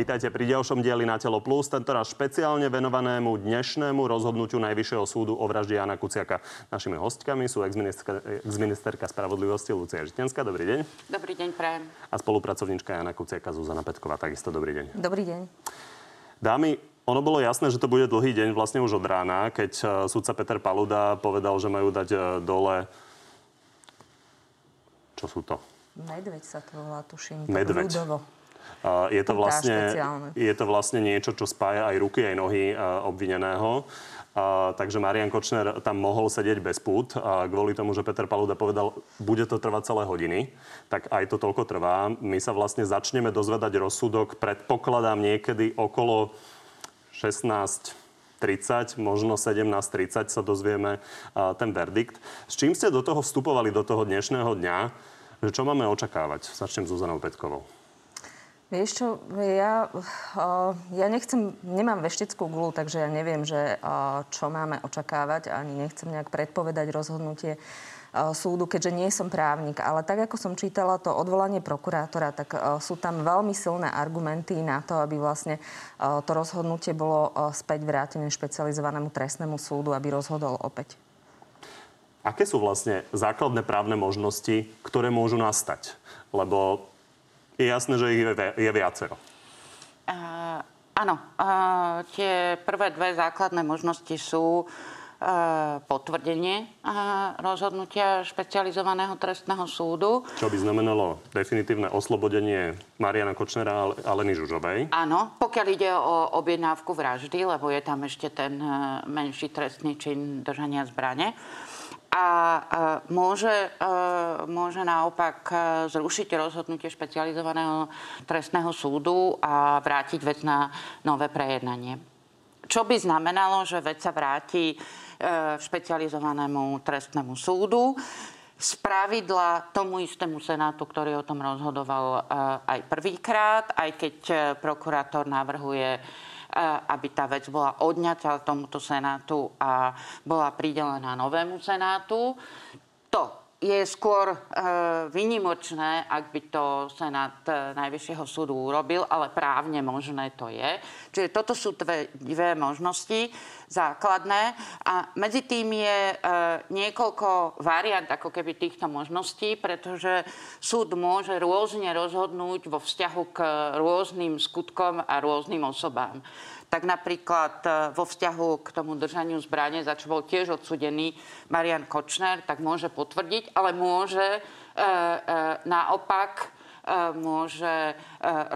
Vítajte pri ďalšom dieli na Telo Plus, tentoraz špeciálne venovanému dnešnému rozhodnutiu Najvyššieho súdu o vražde Jana Kuciaka. Našimi hostkami sú exministerka spravodlivosti Lucia Žitenská. Dobrý deň. Dobrý deň, prajem. A spolupracovníčka Jana Kuciaka Zuzana Petková. Takisto dobrý deň. Dobrý deň. Dámy, ono bolo jasné, že to bude dlhý deň vlastne už od rána, keď e, súdca Peter Paluda povedal, že majú dať e, dole... Čo sú to? Medveď sa to volá, tuším. Medveď. Je to, vlastne, je to vlastne niečo, čo spája aj ruky, aj nohy obvineného. A, takže Marian Kočner tam mohol sedieť bez pút a kvôli tomu, že Peter Paluda povedal, bude to trvať celé hodiny, tak aj to toľko trvá. My sa vlastne začneme dozvedať rozsudok, predpokladám niekedy okolo 16 30, možno 17.30 sa dozvieme ten verdikt. S čím ste do toho vstupovali do toho dnešného dňa? Že čo máme očakávať? Začnem s Zuzanou Petkovou. Vieš čo, ja, ja nechcem, nemám vešteckú gulu, takže ja neviem, že čo máme očakávať, ani nechcem nejak predpovedať rozhodnutie súdu, keďže nie som právnik. Ale tak, ako som čítala to odvolanie prokurátora, tak sú tam veľmi silné argumenty na to, aby vlastne to rozhodnutie bolo späť vrátené špecializovanému trestnému súdu, aby rozhodol opäť. Aké sú vlastne základné právne možnosti, ktoré môžu nastať? Lebo je jasné, že ich je viacero. Uh, áno, uh, tie prvé dve základné možnosti sú potvrdenie rozhodnutia špecializovaného trestného súdu. Čo by znamenalo definitívne oslobodenie Mariana Kočnera a Leny Žužovej? Áno, pokiaľ ide o objednávku vraždy, lebo je tam ešte ten menší trestný čin držania zbrane a môže, môže naopak zrušiť rozhodnutie špecializovaného trestného súdu a vrátiť vec na nové prejednanie. Čo by znamenalo, že vec sa vráti e, špecializovanému trestnému súdu z pravidla tomu istému senátu, ktorý o tom rozhodoval e, aj prvýkrát, aj keď e, prokurátor navrhuje aby tá vec bola odňatá tomuto senátu a bola pridelená novému senátu. To je skôr e, vynimočné, ak by to Senát e, Najvyššieho súdu urobil, ale právne možné to je. Čiže toto sú dve, dve možnosti základné. A medzi tým je e, niekoľko variant ako keby týchto možností, pretože súd môže rôzne rozhodnúť vo vzťahu k rôznym skutkom a rôznym osobám. Tak napríklad e, vo vzťahu k tomu držaniu zbrane, za čo bol tiež odsudený Marian Kočner, tak môže potvrdiť, ale môže e, e, naopak môže e,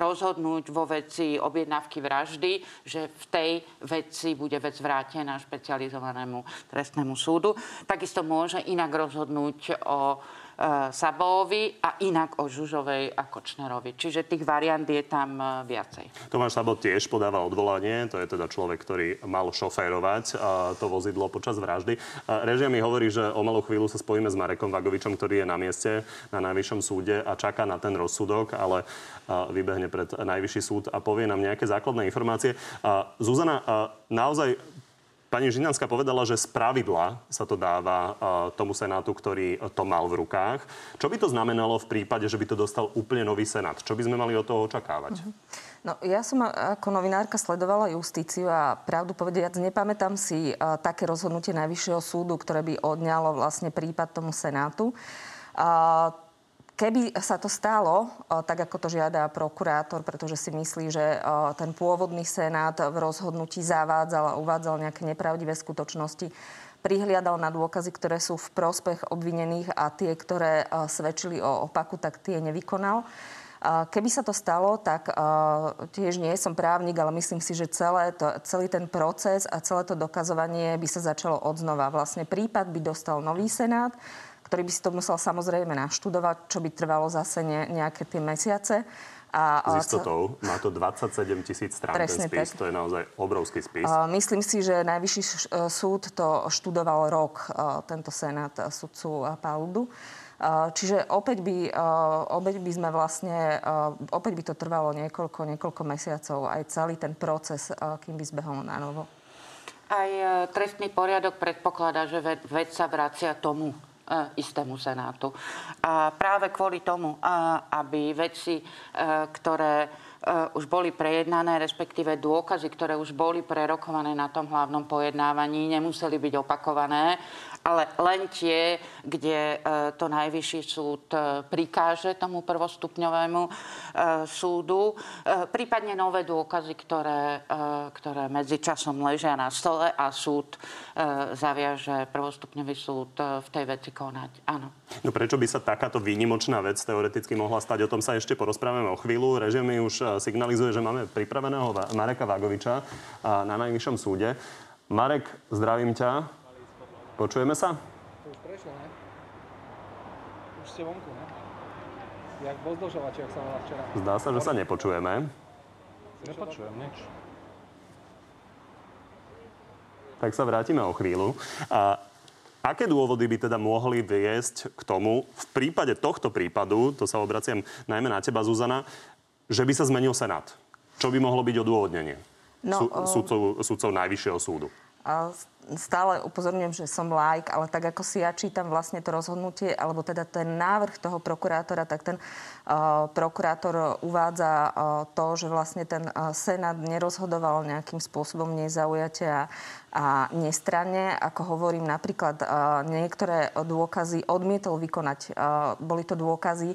rozhodnúť vo veci objednávky vraždy, že v tej veci bude vec vrátená špecializovanému trestnému súdu. Takisto môže inak rozhodnúť o E, Sabovi a inak o Žužovej a Kočnerovi. Čiže tých variant je tam e, viacej. Tomáš Sabo tiež podáva odvolanie, to je teda človek, ktorý mal šoférovať to vozidlo počas vraždy. Režia mi hovorí, že o malú chvíľu sa spojíme s Marekom Vagovičom, ktorý je na mieste na Najvyššom súde a čaká na ten rozsudok, ale vybehne pred Najvyšší súd a povie nám nejaké základné informácie. Zuzana, naozaj Pani Žinanská povedala, že z pravidla sa to dáva tomu senátu, ktorý to mal v rukách. Čo by to znamenalo v prípade, že by to dostal úplne nový senát? Čo by sme mali od toho očakávať? Uh-huh. No, ja som ako novinárka sledovala justíciu a pravdu povediac nepamätám si uh, také rozhodnutie Najvyššieho súdu, ktoré by odňalo vlastne prípad tomu senátu. Uh, Keby sa to stalo, tak ako to žiada prokurátor, pretože si myslí, že ten pôvodný senát v rozhodnutí zavádzal a uvádzal nejaké nepravdivé skutočnosti, prihliadal na dôkazy, ktoré sú v prospech obvinených a tie, ktoré svedčili o opaku, tak tie nevykonal. Keby sa to stalo, tak tiež nie som právnik, ale myslím si, že celé to, celý ten proces a celé to dokazovanie by sa začalo odznova. Vlastne prípad by dostal nový senát, ktorý by si to musel samozrejme naštudovať, čo by trvalo zase ne, nejaké tie mesiace. A, s istotou. Má to 27 tisíc strán ten spis. Tak. To je naozaj obrovský spis. Myslím si, že Najvyšší súd to študoval rok, tento senát sudcu Paludu. Čiže opäť by, opäť by sme vlastne, opäť by to trvalo niekoľko, niekoľko mesiacov, aj celý ten proces, kým by zbehol na novo. Aj e, trestný poriadok predpokladá, že vec sa vracia tomu E, istému senátu. A práve kvôli tomu, aby veci, e, ktoré už boli prejednané, respektíve dôkazy, ktoré už boli prerokované na tom hlavnom pojednávaní, nemuseli byť opakované ale len tie, kde e, to najvyšší súd e, prikáže tomu prvostupňovému e, súdu, prípadne nové dôkazy, ktoré, ktoré medzičasom ležia na stole a súd zaviaže prvostupňový súd v tej veci konať. Áno. No prečo by sa takáto výnimočná vec teoreticky mohla stať? O tom sa ešte porozprávame o chvíľu. Režim mi už signalizuje, že máme pripraveného Mareka Vagoviča na najvyššom súde. Marek, zdravím ťa. Počujeme sa? To už prešlo, ne? Už ste vonku, ne? Jak bozdožovači, ak sa volá včera. Zdá sa, že sa nepočujeme. Nepočujem nič. Tak sa vrátime o chvíľu. A aké dôvody by teda mohli viesť k tomu, v prípade tohto prípadu, to sa obraciam najmä na teba, Zuzana, že by sa zmenil Senát? Čo by mohlo byť odôvodnenie no, súdcov, súdcov Najvyššieho súdu? Stále upozorňujem, že som like, ale tak ako si ja čítam vlastne to rozhodnutie, alebo teda ten návrh toho prokurátora, tak ten uh, prokurátor uvádza uh, to, že vlastne ten uh, Senát nerozhodoval nejakým spôsobom nezaujate a, a nestranne. Ako hovorím, napríklad niektoré dôkazy odmietol vykonať. Boli to dôkazy,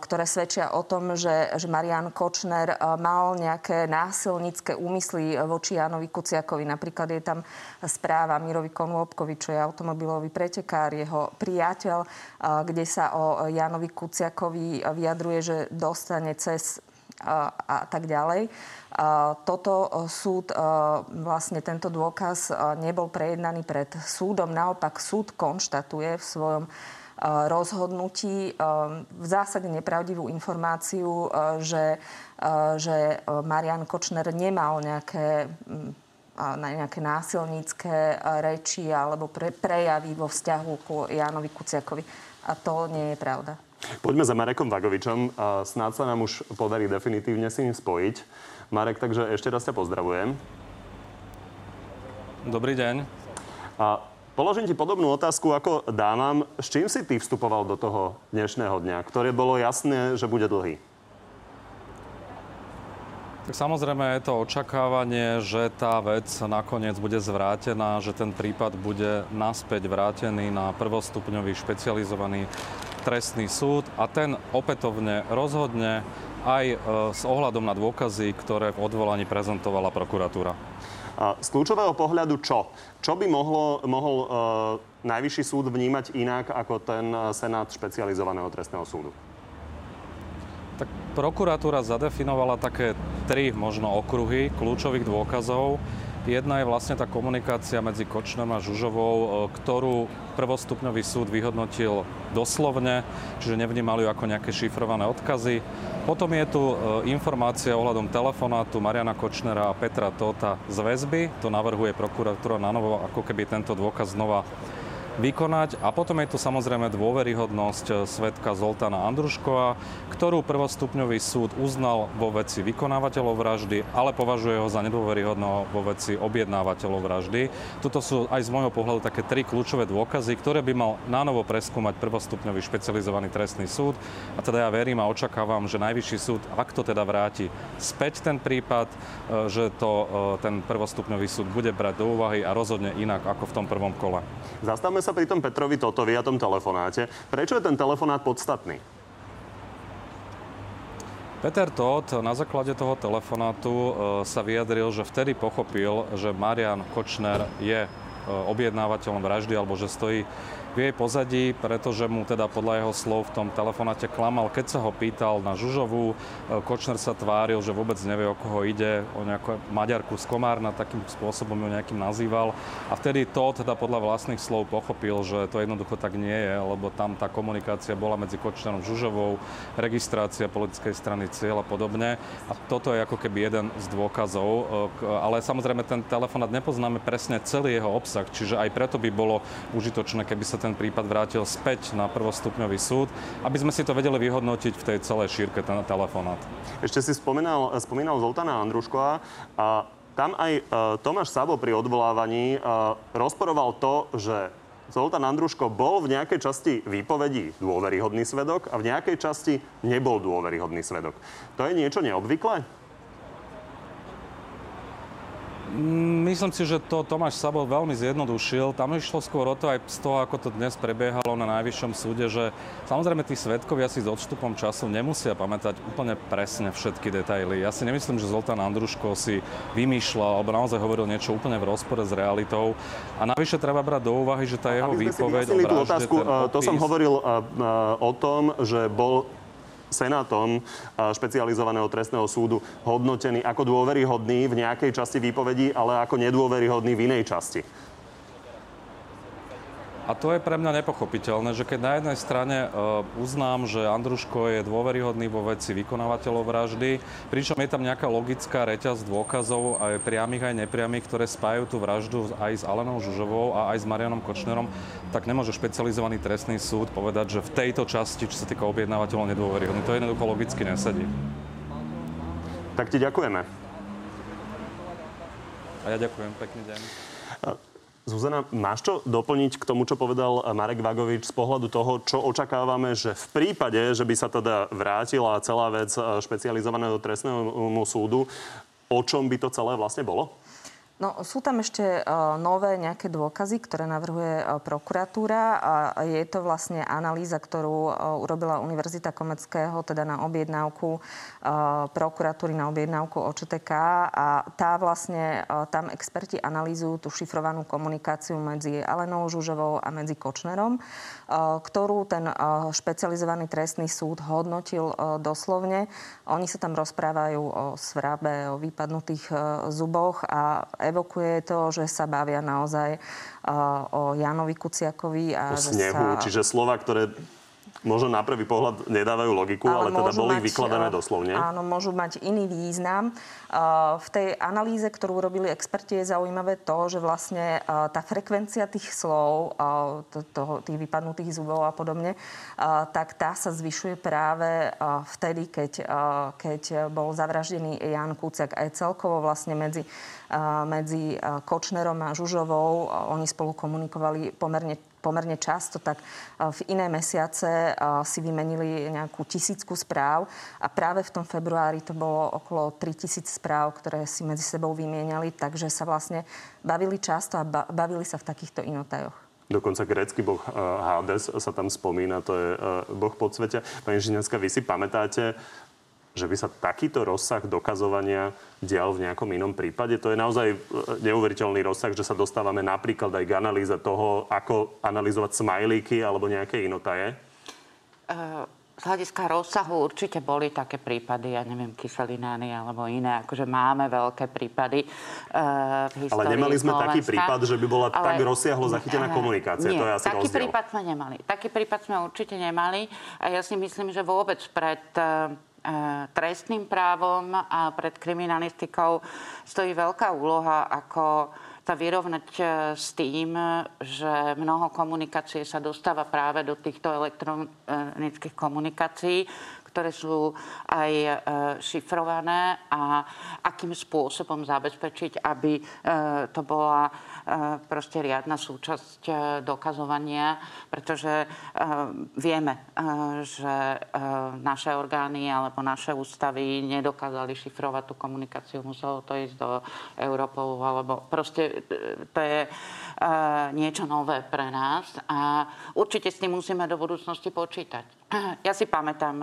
ktoré svedčia o tom, že, že Marian Kočner mal nejaké násilnícke úmysly voči Janovi Kuciakovi. Napríklad je tam správa Mirovi Konôbkovi, čo je automobilový pretekár, jeho priateľ, kde sa o Janovi Kuciakovi vyjadruje, že dostane cez a tak ďalej. Toto súd, vlastne tento dôkaz nebol prejednaný pred súdom. Naopak súd konštatuje v svojom rozhodnutí v zásade nepravdivú informáciu, že, že Marian Kočner nemal nejaké na nejaké násilnícke reči alebo pre, prejavy vo vzťahu ku Jánovi Kuciakovi. A to nie je pravda. Poďme za Marekom Vagovičom. Snáď sa nám už podarí definitívne s ním spojiť. Marek, takže ešte raz ťa pozdravujem. Dobrý deň. A Položím ti podobnú otázku ako dávam. S čím si ty vstupoval do toho dnešného dňa, ktoré bolo jasné, že bude dlhý? Tak samozrejme je to očakávanie, že tá vec nakoniec bude zvrátená, že ten prípad bude naspäť vrátený na prvostupňový špecializovaný trestný súd a ten opätovne rozhodne aj e, s ohľadom na dôkazy, ktoré v odvolaní prezentovala prokuratúra. Z kľúčového pohľadu čo? Čo by mohlo, mohol uh, Najvyšší súd vnímať inak ako ten e, Senát špecializovaného trestného súdu? Prokuratúra zadefinovala také tri možno okruhy kľúčových dôkazov. Jedna je vlastne tá komunikácia medzi Kočnom a Žužovou, e, ktorú prvostupňový súd vyhodnotil doslovne, čiže nevnímali ju ako nejaké šifrované odkazy. Potom je tu e, informácia ohľadom telefonátu Mariana Kočnera a Petra Tota z väzby. To navrhuje prokuratúra na novo, ako keby tento dôkaz znova vykonať. A potom je tu samozrejme dôveryhodnosť eh, svetka Zoltána Andruškova, ktorú prvostupňový súd uznal vo veci vykonávateľov vraždy, ale považuje ho za nedôveryhodného vo veci objednávateľov vraždy. Toto sú aj z môjho pohľadu také tri kľúčové dôkazy, ktoré by mal nánovo preskúmať prvostupňový špecializovaný trestný súd. A teda ja verím a očakávam, že najvyšší súd, ak to teda vráti späť ten prípad, eh, že to eh, ten prvostupňový súd bude brať do úvahy a rozhodne inak ako v tom prvom kole. Zastavme sa pri tom Petrovi Totovi a tom telefonáte. Prečo je ten telefonát podstatný? Peter Todt na základe toho telefonátu e, sa vyjadril, že vtedy pochopil, že Marian Kočner je e, objednávateľom vraždy alebo že stojí jej pozadí, pretože mu teda podľa jeho slov v tom telefonáte klamal. Keď sa ho pýtal na Žužovú, e, Kočner sa tváril, že vôbec nevie, o koho ide, o nejakú Maďarku z Komárna, takým spôsobom ju nejakým nazýval. A vtedy to teda podľa vlastných slov pochopil, že to jednoducho tak nie je, lebo tam tá komunikácia bola medzi Kočnerom Žužovou, registrácia politickej strany cieľ a podobne. A toto je ako keby jeden z dôkazov. E, ale samozrejme ten telefonát nepoznáme presne celý jeho obsah, čiže aj preto by bolo užitočné, keby sa ten ten prípad vrátil späť na prvostupňový súd, aby sme si to vedeli vyhodnotiť v tej celej šírke, ten telefonát. Ešte si spomínal, spomínal Zoltána Andruškova a tam aj uh, Tomáš Sabo pri odvolávaní uh, rozporoval to, že Zoltán Andruško bol v nejakej časti výpovedí dôveryhodný svedok a v nejakej časti nebol dôveryhodný svedok. To je niečo neobvyklé? Myslím si, že to Tomáš Sabo veľmi zjednodušil. Tam išlo skôr o to aj z toho, ako to dnes prebiehalo na Najvyššom súde, že samozrejme tí svetkovia si s odstupom času nemusia pamätať úplne presne všetky detaily. Ja si nemyslím, že Zoltán Andruško si vymýšľal alebo naozaj hovoril niečo úplne v rozpore s realitou. A navyše treba brať do úvahy, že tá jeho výpoveď... tú otázku, opis... to som hovoril o tom, že bol Senátom špecializovaného trestného súdu hodnotený ako dôveryhodný v nejakej časti výpovedí, ale ako nedôveryhodný v inej časti. A to je pre mňa nepochopiteľné, že keď na jednej strane uh, uznám, že Andruško je dôveryhodný vo veci vykonávateľov vraždy, pričom je tam nejaká logická reťaz dôkazov, aj priamých, aj nepriamých, ktoré spájajú tú vraždu aj s Alenou Žužovou a aj s Marianom Kočnerom, tak nemôže špecializovaný trestný súd povedať, že v tejto časti, čo sa týka objednávateľov, nedôveryhodný. To jednoducho logicky nesedí. Tak ti ďakujeme. A ja ďakujem. Pekný deň. Zuzana, máš čo doplniť k tomu, čo povedal Marek Vagovič z pohľadu toho, čo očakávame, že v prípade, že by sa teda vrátila celá vec eh, špecializovaného trestného súdu, o čom by to celé vlastne bolo? No, sú tam ešte uh, nové nejaké dôkazy, ktoré navrhuje uh, prokuratúra a je to vlastne analýza, ktorú uh, urobila Univerzita Komeckého, teda na objednávku prokuratúry, na objednávku OČTK a tá vlastne, tam experti analýzujú tú šifrovanú komunikáciu medzi Alenou Žužovou a medzi Kočnerom, ktorú ten špecializovaný trestný súd hodnotil doslovne. Oni sa tam rozprávajú o svrabe, o vypadnutých zuboch a evokuje to, že sa bavia naozaj o Janovi Kuciakovi. A o snehu, sa... čiže slova, ktoré možno na prvý pohľad nedávajú logiku, ale, ale teda boli mať, vykladané doslovne. Áno, môžu mať iný význam. V tej analýze, ktorú robili experti, je zaujímavé to, že vlastne tá frekvencia tých slov, tých vypadnutých zubov a podobne, tak tá sa zvyšuje práve vtedy, keď, keď bol zavraždený Jan Kuciak aj celkovo vlastne medzi medzi Kočnerom a Žužovou. Oni spolu komunikovali pomerne pomerne často, tak v iné mesiace si vymenili nejakú tisícku správ a práve v tom februári to bolo okolo 3000 správ, ktoré si medzi sebou vymieniali, takže sa vlastne bavili často a bavili sa v takýchto inotajoch. Dokonca grécky boh Hades sa tam spomína, to je boh podsvetia. Pani Žinenská, vy si pamätáte že by sa takýto rozsah dokazovania dial v nejakom inom prípade. To je naozaj e, neuveriteľný rozsah, že sa dostávame napríklad aj k analýze toho, ako analyzovať smajlíky alebo nejaké inotaje. Uh z hľadiska rozsahu určite boli také prípady, ja neviem, kyselinány alebo iné, akože máme veľké prípady uh, v Ale nemali sme Slovenska. taký prípad, že by bola ale... tak rozsiahlo zachytená komunikácia. Nie, to je asi taký rozdiel. prípad sme nemali. Taký prípad sme určite nemali a ja si myslím, že vôbec pred uh, trestným právom a pred kriminalistikou stojí veľká úloha, ako sa vyrovnať e, s tým, že mnoho komunikácie sa dostáva práve do týchto elektronických komunikácií, ktoré sú aj e, šifrované a akým spôsobom zabezpečiť, aby e, to bola proste riadna súčasť dokazovania, pretože vieme, že naše orgány alebo naše ústavy nedokázali šifrovať tú komunikáciu, muselo to ísť do Európou, alebo proste to je niečo nové pre nás a určite s tým musíme do budúcnosti počítať. Ja si pamätám,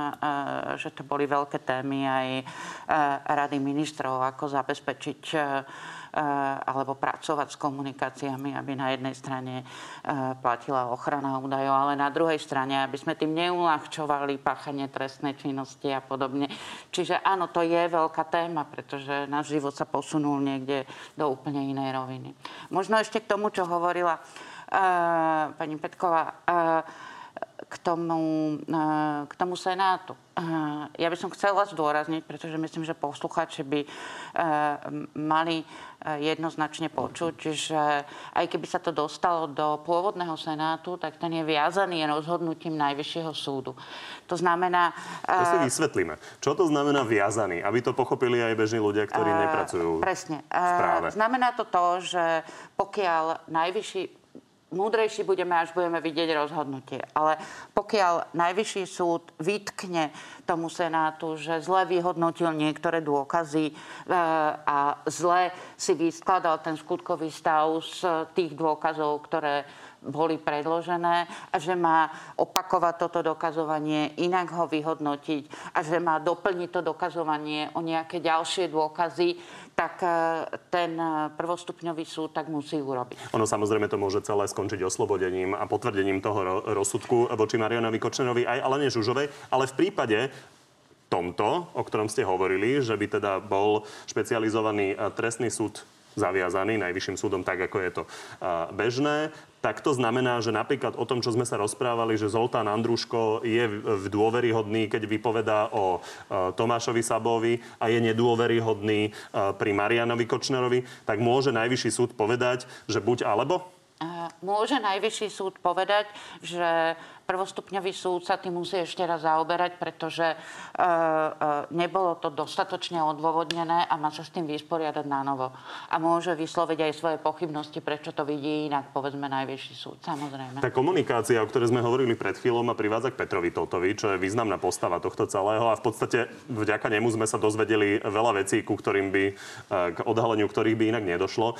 že to boli veľké témy aj Rady ministrov, ako zabezpečiť Eh, alebo pracovať s komunikáciami, aby na jednej strane eh, platila ochrana údajov, ale na druhej strane, aby sme tým neulahčovali páchanie trestnej činnosti a podobne. Čiže áno, to je veľká téma, pretože náš život sa posunul niekde do úplne inej roviny. Možno ešte k tomu, čo hovorila pani Petková. K tomu, eh, k tomu Senátu. Eh, ja by som chcela zdôrazniť, pretože myslím, že posluchači by eh, mali jednoznačne počuť, že aj keby sa to dostalo do pôvodného Senátu, tak ten je viazaný rozhodnutím Najvyššieho súdu. To znamená... To si vysvetlíme. Čo to znamená viazaný? Aby to pochopili aj bežní ľudia, ktorí nepracujú presne. v práve. Znamená to to, že pokiaľ Najvyšší múdrejší budeme, až budeme vidieť rozhodnutie. Ale pokiaľ najvyšší súd vytkne tomu Senátu, že zle vyhodnotil niektoré dôkazy e, a zle si vyskladal ten skutkový stav z tých dôkazov, ktoré boli predložené a že má opakovať toto dokazovanie, inak ho vyhodnotiť a že má doplniť to dokazovanie o nejaké ďalšie dôkazy, tak e, ten e, prvostupňový súd tak musí urobiť. Ono samozrejme to môže celé skončiť oslobodením a potvrdením toho rozsudku voči Marianovi Kočnerovi aj Alene Žužovej, ale v prípade tomto, o ktorom ste hovorili, že by teda bol špecializovaný e, trestný súd zaviazaný najvyšším súdom tak, ako je to bežné, tak to znamená, že napríklad o tom, čo sme sa rozprávali, že Zoltán Andruško je v dôveryhodný, keď vypovedá o Tomášovi Sabovi a je nedôveryhodný pri Marianovi Kočnerovi, tak môže najvyšší súd povedať, že buď alebo? Môže najvyšší súd povedať, že prvostupňový súd sa tým musí ešte raz zaoberať, pretože e, e, nebolo to dostatočne odôvodnené a má sa s tým vysporiadať na novo. A môže vysloviť aj svoje pochybnosti, prečo to vidí inak, povedzme, najvyšší súd, samozrejme. Tá komunikácia, o ktorej sme hovorili pred chvíľou, ma privádza k Petrovi Totovi, čo je významná postava tohto celého a v podstate vďaka nemu sme sa dozvedeli veľa vecí, ku ktorým by, e, k odhaleniu ktorých by inak nedošlo.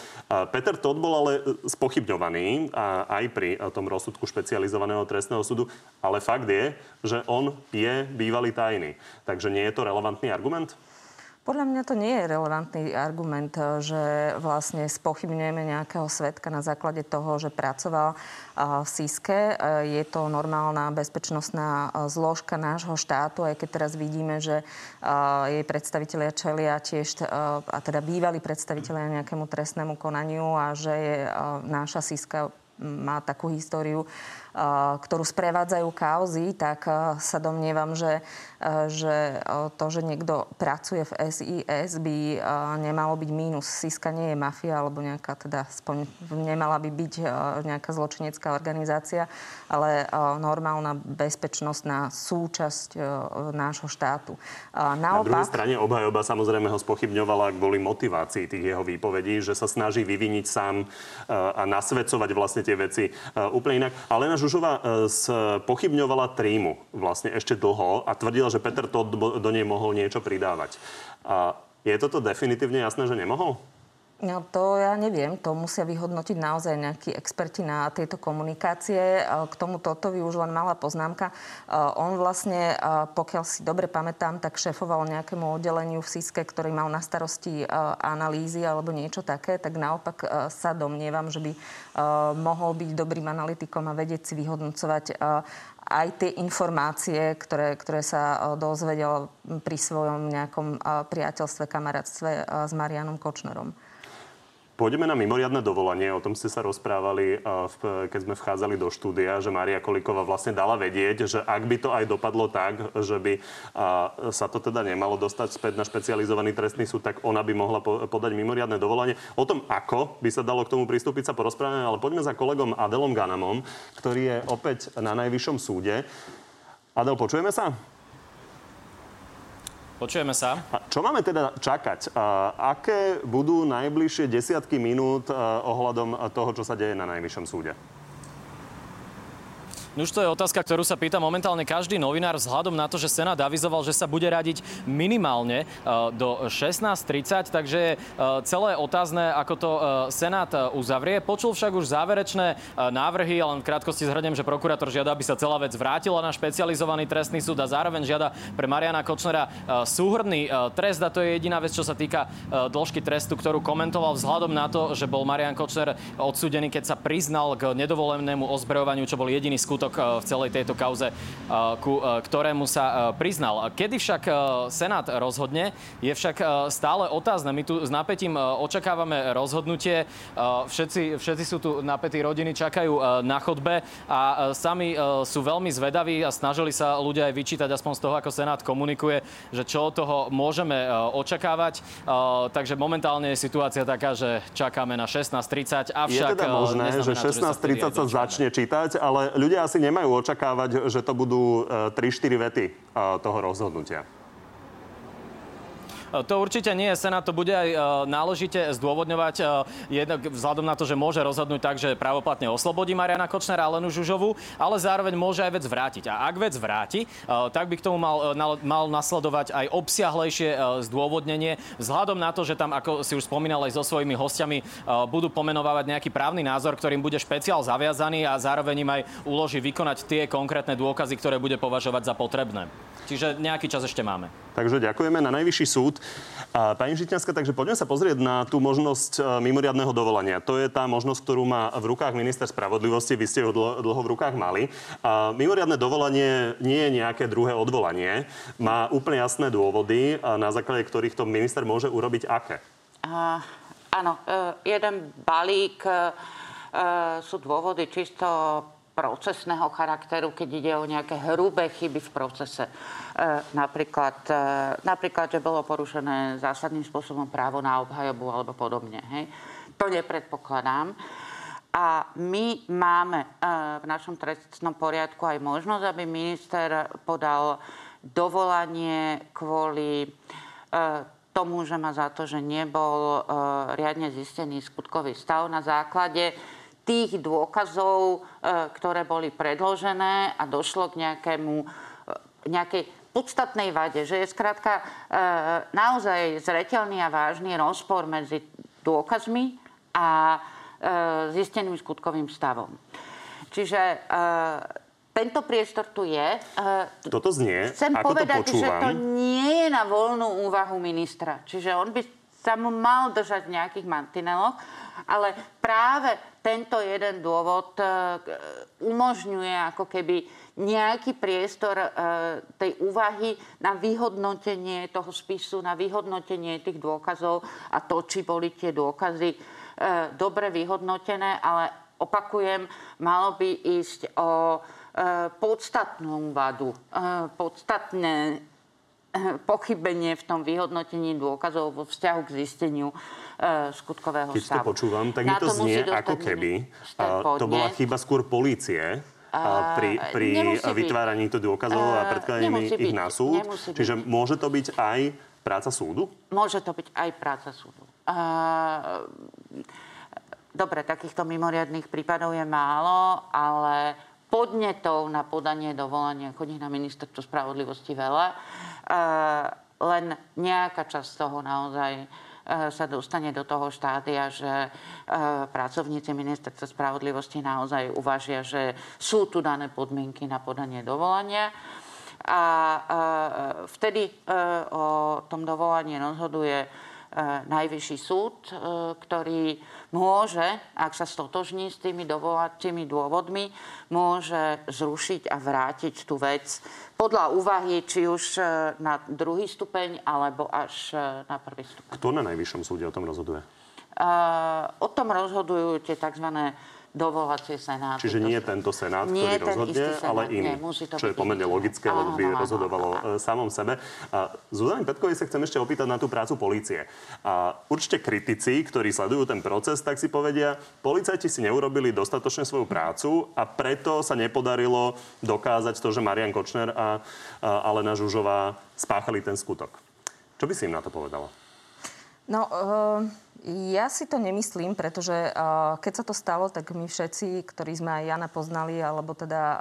Peter Tot bol ale spochybňovaný aj pri tom rozsudku špecializovaného trestného súdu súdu, ale fakt je, že on je bývalý tajný. Takže nie je to relevantný argument? Podľa mňa to nie je relevantný argument, že vlastne spochybňujeme nejakého svetka na základe toho, že pracoval v SISKE. Je to normálna bezpečnostná zložka nášho štátu, aj keď teraz vidíme, že jej predstavitelia čelia tiež, a teda bývali predstavitelia nejakému trestnému konaniu a že je náša SISKA má takú históriu ktorú sprevádzajú kauzy, tak sa domnievam, že, že to, že niekto pracuje v SIS, by nemalo byť mínus. Siska nie je mafia, alebo nejaká, teda aspoň nemala by byť nejaká zločinecká organizácia, ale normálna bezpečnostná súčasť nášho štátu. Naopak, Na druhej strane obhajoba samozrejme ho spochybňovala kvôli motivácii tých jeho výpovedí, že sa snaží vyviniť sám a nasvedcovať vlastne tie veci úplne inak. Ale náš Žužová e, pochybňovala trímu vlastne ešte dlho a tvrdila, že Peter Todd do nej mohol niečo pridávať. A je toto definitívne jasné, že nemohol? No to ja neviem, to musia vyhodnotiť naozaj nejakí experti na tieto komunikácie. K tomu Totovi už len malá poznámka. On vlastne, pokiaľ si dobre pamätám, tak šefoval nejakému oddeleniu v SISKE, ktorý mal na starosti analýzy alebo niečo také, tak naopak sa domnievam, že by mohol byť dobrým analytikom a vedieť si vyhodnocovať aj tie informácie, ktoré, ktoré sa dozvedel pri svojom nejakom priateľstve, kamarátstve s Marianom Kočnerom. Pôjdeme na mimoriadne dovolanie. O tom ste sa rozprávali, keď sme vchádzali do štúdia, že Maria Kolíková vlastne dala vedieť, že ak by to aj dopadlo tak, že by sa to teda nemalo dostať späť na špecializovaný trestný súd, tak ona by mohla podať mimoriadne dovolanie. O tom, ako by sa dalo k tomu pristúpiť, sa porozprávame, ale poďme za kolegom Adelom Ganamom, ktorý je opäť na najvyššom súde. Adel, počujeme sa? Počujeme sa. A čo máme teda čakať? A aké budú najbližšie desiatky minút ohľadom toho, čo sa deje na Najvyššom súde? Už to je otázka, ktorú sa pýta momentálne každý novinár vzhľadom na to, že Senát avizoval, že sa bude radiť minimálne e, do 16.30, takže je e, celé otázne, ako to e, Senát uzavrie. Počul však už záverečné návrhy, len v krátkosti zhrnem, že prokurátor žiada, aby sa celá vec vrátila na špecializovaný trestný súd a zároveň žiada pre Mariana Kočnera súhrný trest a to je jediná vec, čo sa týka dĺžky trestu, ktorú komentoval vzhľadom na to, že bol Marian Kočner odsúdený, keď sa priznal k nedovolenému ozbrojovaniu, čo bol jediný skutok skutok eh, v celej tejto kauze, eh, ku eh, ktorému sa priznal. Kedy však Senát rozhodne, je však stále otázne. My tu s napätím očakávame rozhodnutie. Všetci, všetci sú tu napätí, rodiny čakajú na chodbe a sami sú veľmi zvedaví a snažili sa ľudia aj vyčítať aspoň z toho, ako Senát komunikuje, že čo od toho môžeme očakávať. Takže momentálne je situácia taká, že čakáme na 16.30, avšak... Je teda možné, že 16.30 sa začne čítať, ale ľudia asi asi nemajú očakávať, že to budú 3-4 e, vety e, toho rozhodnutia. To určite nie. Senát to bude aj náležite zdôvodňovať jednak vzhľadom na to, že môže rozhodnúť tak, že právoplatne oslobodí Mariana Kočnera a Lenu Žužovu, ale zároveň môže aj vec vrátiť. A ak vec vráti, tak by k tomu mal, mal nasledovať aj obsiahlejšie zdôvodnenie. Vzhľadom na to, že tam, ako si už spomínal aj so svojimi hostiami, budú pomenovávať nejaký právny názor, ktorým bude špeciál zaviazaný a zároveň im aj uloží vykonať tie konkrétne dôkazy, ktoré bude považovať za potrebné. Čiže nejaký čas ešte máme. Takže ďakujeme na najvyšší súd. Pani Žitňanská, takže poďme sa pozrieť na tú možnosť e, mimoriadného dovolania. To je tá možnosť, ktorú má v rukách minister spravodlivosti. Vy ste ho dlho, dlho v rukách mali. A mimoriadne dovolanie nie je nejaké druhé odvolanie. Má úplne jasné dôvody, na základe ktorých to minister môže urobiť aké? Uh, áno, uh, jeden balík uh, sú dôvody čisto procesného charakteru, keď ide o nejaké hrubé chyby v procese. E, napríklad, e, napríklad, že bolo porušené zásadným spôsobom právo na obhajobu alebo podobne. Hej. To nepredpokladám. A my máme e, v našom trestnom poriadku aj možnosť, aby minister podal dovolanie kvôli e, tomu, že má za to, že nebol e, riadne zistený skutkový stav na základe tých dôkazov, e, ktoré boli predložené a došlo k nejakému, e, nejakej podstatnej vade, že je skrátka e, naozaj zretelný a vážny rozpor medzi dôkazmi a zisteným skutkovým stavom. Čiže tento priestor tu je. Toto znie, Chcem ako povedať, to počúvam. že to nie je na voľnú úvahu ministra. Čiže on by sa mu mal držať v nejakých mantineloch, ale práve tento jeden dôvod e, umožňuje ako keby nejaký priestor e, tej úvahy na vyhodnotenie toho spisu, na vyhodnotenie tých dôkazov a to, či boli tie dôkazy e, dobre vyhodnotené, ale opakujem, malo by ísť o podstatnú vadu, podstatné pochybenie v tom vyhodnotení dôkazov vo vzťahu k zisteniu e, skutkového Keď stavu. Keď to počúvam, tak mi to znie ako keby a, to bola chyba skôr polície, pri, pri vytváraní to dôkazov a predkladaní ich na súd. Čiže byť. môže to byť aj práca súdu? Môže to byť aj práca súdu. A, dobre, takýchto mimoriadných prípadov je málo, ale podnetov na podanie dovolania chodí na ministerstvo spravodlivosti veľa len nejaká časť toho naozaj e, sa dostane do toho štádia, že e, pracovníci ministerstva spravodlivosti naozaj uvažia, že sú tu dané podmienky na podanie dovolania. A e, vtedy o tom dovolaní rozhoduje najvyšší súd, ktorý môže, ak sa stotožní s tými dovolacími dôvodmi, môže zrušiť a vrátiť tú vec podľa úvahy, či už e, na druhý stupeň, alebo až e, na prvý stupeň. Kto na Najvyššom súde o tom rozhoduje? O tom rozhodujú tie tzv dovolacie senáty. Čiže nie je tento senát, nie ktorý rozhodne, senát, ale iný. Nie, čo je pomerne logické, lebo by áno, rozhodovalo áno, áno. samom sebe. Zuzane Petkovej sa chcem ešte opýtať na tú prácu policie. A určite kritici, ktorí sledujú ten proces, tak si povedia, policajti si neurobili dostatočne svoju prácu a preto sa nepodarilo dokázať to, že Marian Kočner a, a Alena Žužová spáchali ten skutok. Čo by si im na to povedala? No, uh ja si to nemyslím, pretože uh, keď sa to stalo, tak my všetci, ktorí sme aj Jana poznali, alebo teda uh,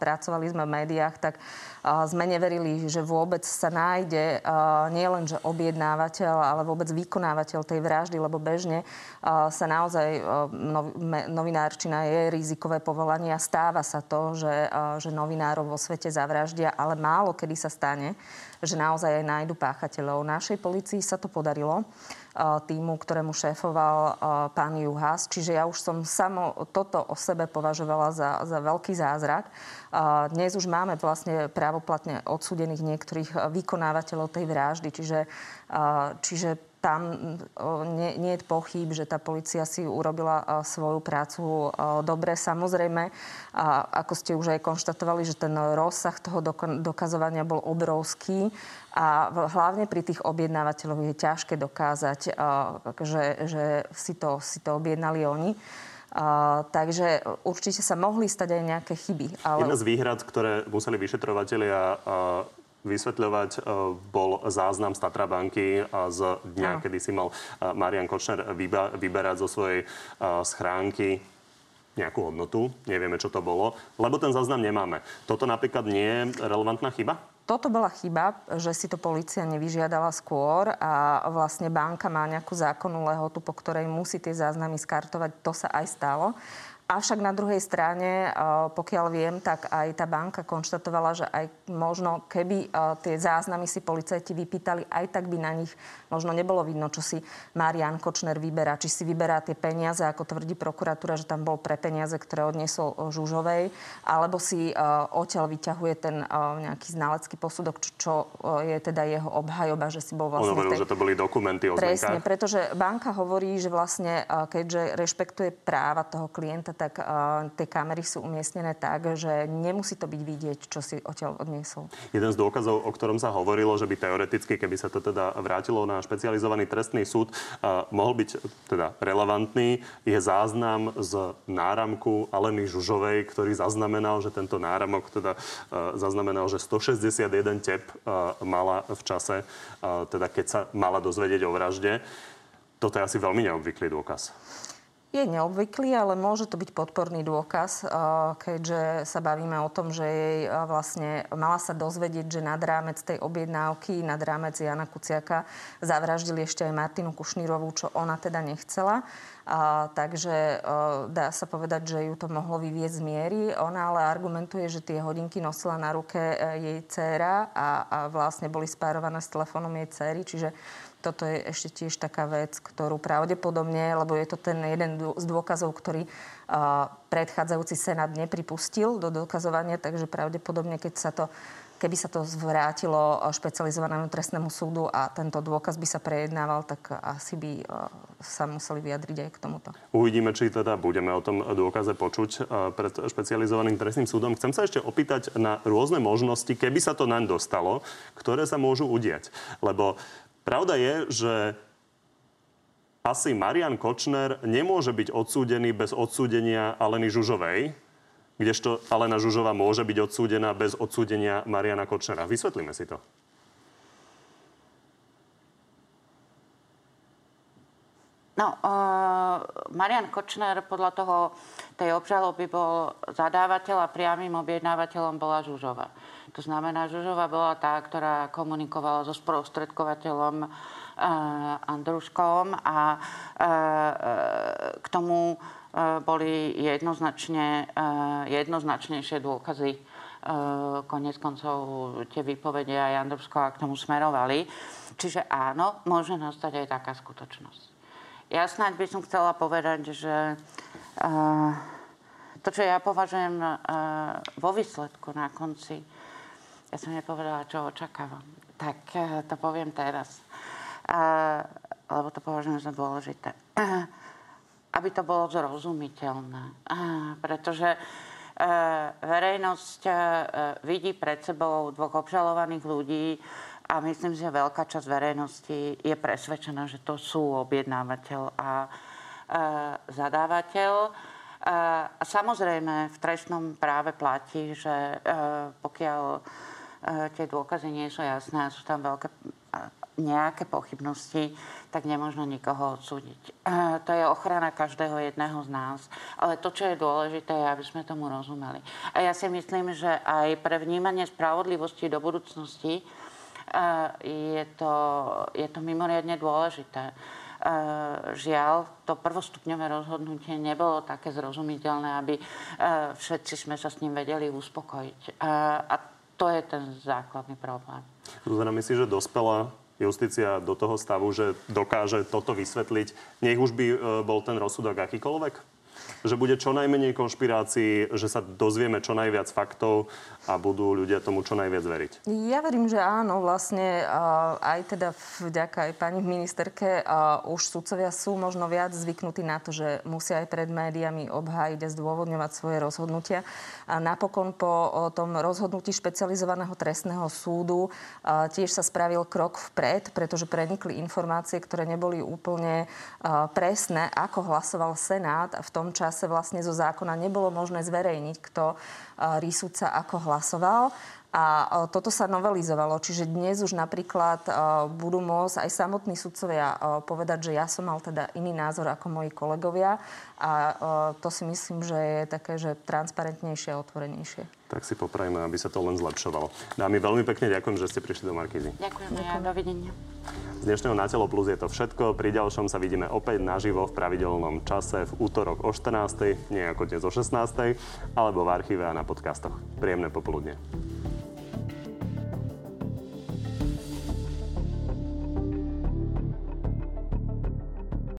pracovali sme v médiách, tak uh, sme neverili, že vôbec sa nájde uh, nielen, že objednávateľ, ale vôbec vykonávateľ tej vraždy, lebo bežne sa naozaj nov, me, novinárčina je rizikové povolanie a stáva sa to, že, že novinárov vo svete zavraždia, ale málo kedy sa stane, že naozaj aj nájdu páchateľov. Našej policii sa to podarilo týmu, ktorému šéfoval pán Juhas. Čiže ja už som samo toto o sebe považovala za, za veľký zázrak. Dnes už máme vlastne právoplatne odsúdených niektorých vykonávateľov tej vraždy, čiže, čiže tam nie, nie je pochyb, že tá policia si urobila svoju prácu dobre. Samozrejme, ako ste už aj konštatovali, že ten rozsah toho dokazovania bol obrovský a hlavne pri tých objednávateľoch je ťažké dokázať, že, že si, to, si to objednali oni. Uh, takže určite sa mohli stať aj nejaké chyby. Ale... Jedna z výhrad, ktoré museli vyšetrovateľia uh, vysvetľovať, e, bol záznam z Tatrabanky z dňa, no. kedy si mal Marian Kočner vyberať zo svojej schránky nejakú hodnotu, nevieme, čo to bolo, lebo ten záznam nemáme. Toto napríklad nie je relevantná chyba? Toto bola chyba, že si to policia nevyžiadala skôr a vlastne banka má nejakú zákonnú lehotu, po ktorej musí tie záznamy skartovať. To sa aj stalo. Avšak na druhej strane, pokiaľ viem, tak aj tá banka konštatovala, že aj možno keby tie záznamy si policajti vypýtali, aj tak by na nich možno nebolo vidno, čo si Marian Kočner vyberá. Či si vyberá tie peniaze, ako tvrdí prokuratúra, že tam bol pre peniaze, ktoré odniesol Žužovej, alebo si odtiaľ vyťahuje ten nejaký znalecký posudok, čo je teda jeho obhajoba, že si bol vlastne... On hovoril, tej... že to boli dokumenty o Presne, pretože banka hovorí, že vlastne keďže rešpektuje práva toho klienta, tak uh, tie kamery sú umiestnené tak, že nemusí to byť vidieť, čo si odtiaľ odniesol. Jeden z dôkazov, o ktorom sa hovorilo, že by teoreticky, keby sa to teda vrátilo na špecializovaný trestný súd, uh, mohol byť teda relevantný, je záznam z náramku Aleny Žužovej, ktorý zaznamenal, že tento náramok teda uh, zaznamenal, že 161 tep uh, mala v čase, uh, teda keď sa mala dozvedieť o vražde. Toto je asi veľmi neobvyklý dôkaz je neobvyklý, ale môže to byť podporný dôkaz, keďže sa bavíme o tom, že jej vlastne mala sa dozvedieť, že nad rámec tej objednávky, nad rámec Jana Kuciaka zavraždili ešte aj Martinu Kušnírovú, čo ona teda nechcela. A, takže a, dá sa povedať, že ju to mohlo vyvieť z miery. Ona ale argumentuje, že tie hodinky nosila na ruke jej dcéra a, a vlastne boli spárované s telefónom jej dcery, čiže toto je ešte tiež taká vec, ktorú pravdepodobne, lebo je to ten jeden z dôkazov, ktorý predchádzajúci senát nepripustil do dokazovania, takže pravdepodobne, keď sa to keby sa to vrátilo špecializovanému trestnému súdu a tento dôkaz by sa prejednával, tak asi by sa museli vyjadriť aj k tomuto. Uvidíme, či teda budeme o tom dôkaze počuť pred špecializovaným trestným súdom. Chcem sa ešte opýtať na rôzne možnosti, keby sa to naň dostalo, ktoré sa môžu udiať. Lebo Pravda je, že asi Marian Kočner nemôže byť odsúdený bez odsúdenia Aleny Žužovej, kdežto Alena Žužová môže byť odsúdená bez odsúdenia Mariana Kočnera. Vysvetlíme si to. No, uh, Marian Kočner podľa toho, tej obžaloby bol zadávateľ a priamým objednávateľom bola Žužova. To znamená, Žužova bola tá, ktorá komunikovala so sprostredkovateľom uh, Andruškom a uh, k tomu boli jednoznačne, jednoznačnejšie dôkazy. Konec koncov tie výpovede aj Andruškova k tomu smerovali. Čiže áno, môže nastať aj taká skutočnosť. Ja snáď by som chcela povedať, že to, čo ja považujem vo výsledku na konci, ja som nepovedala, čo očakávam. Tak eh, to poviem teraz. A, lebo to považujem za dôležité. Aby to bolo zrozumiteľné. Pretože eh, verejnosť eh, vidí pred sebou dvoch obžalovaných ľudí a myslím, že veľká časť verejnosti je presvedčená, že to sú objednávateľ a, zadávateľ. A, samozrejme v trestnom práve platí, že pokiaľ tie dôkazy nie sú jasné a sú tam veľké nejaké pochybnosti, tak nemôžno nikoho odsúdiť. E, to je ochrana každého jedného z nás. Ale to, čo je dôležité, je, aby sme tomu rozumeli. A ja si myslím, že aj pre vnímanie spravodlivosti do budúcnosti e, je to, je to mimoriadne dôležité. Žiaľ, to prvostupňové rozhodnutie nebolo také zrozumiteľné, aby všetci sme sa s ním vedeli uspokojiť. A to je ten základný problém. Zuzana, myslíš, že dospela justícia do toho stavu, že dokáže toto vysvetliť, nech už by e, bol ten rozsudok akýkoľvek? Že bude čo najmenej konšpirácií, že sa dozvieme čo najviac faktov a budú ľudia tomu čo najviac veriť? Ja verím, že áno. Vlastne aj teda vďaka aj pani ministerke už sudcovia sú možno viac zvyknutí na to, že musia aj pred médiami obhájiť a zdôvodňovať svoje rozhodnutia. A napokon po tom rozhodnutí špecializovaného trestného súdu tiež sa spravil krok vpred, pretože prenikli informácie, ktoré neboli úplne presné, ako hlasoval Senát v tom čase vlastne zo zákona nebolo možné zverejniť, kto Rísúca ako hlasoval. A toto sa novelizovalo, čiže dnes už napríklad budú môcť aj samotní sudcovia povedať, že ja som mal teda iný názor ako moji kolegovia a to si myslím, že je také, že transparentnejšie a otvorenejšie. Tak si poprajme, aby sa to len zlepšovalo. Dámy, veľmi pekne ďakujem, že ste prišli do Markízy. Ďakujem, ja, dovidenia. Z dnešného Na telo plus je to všetko. Pri ďalšom sa vidíme opäť naživo v pravidelnom čase v útorok o 14. nie ako dnes o 16. alebo v archíve a na podcastoch. Príjemné popoludne.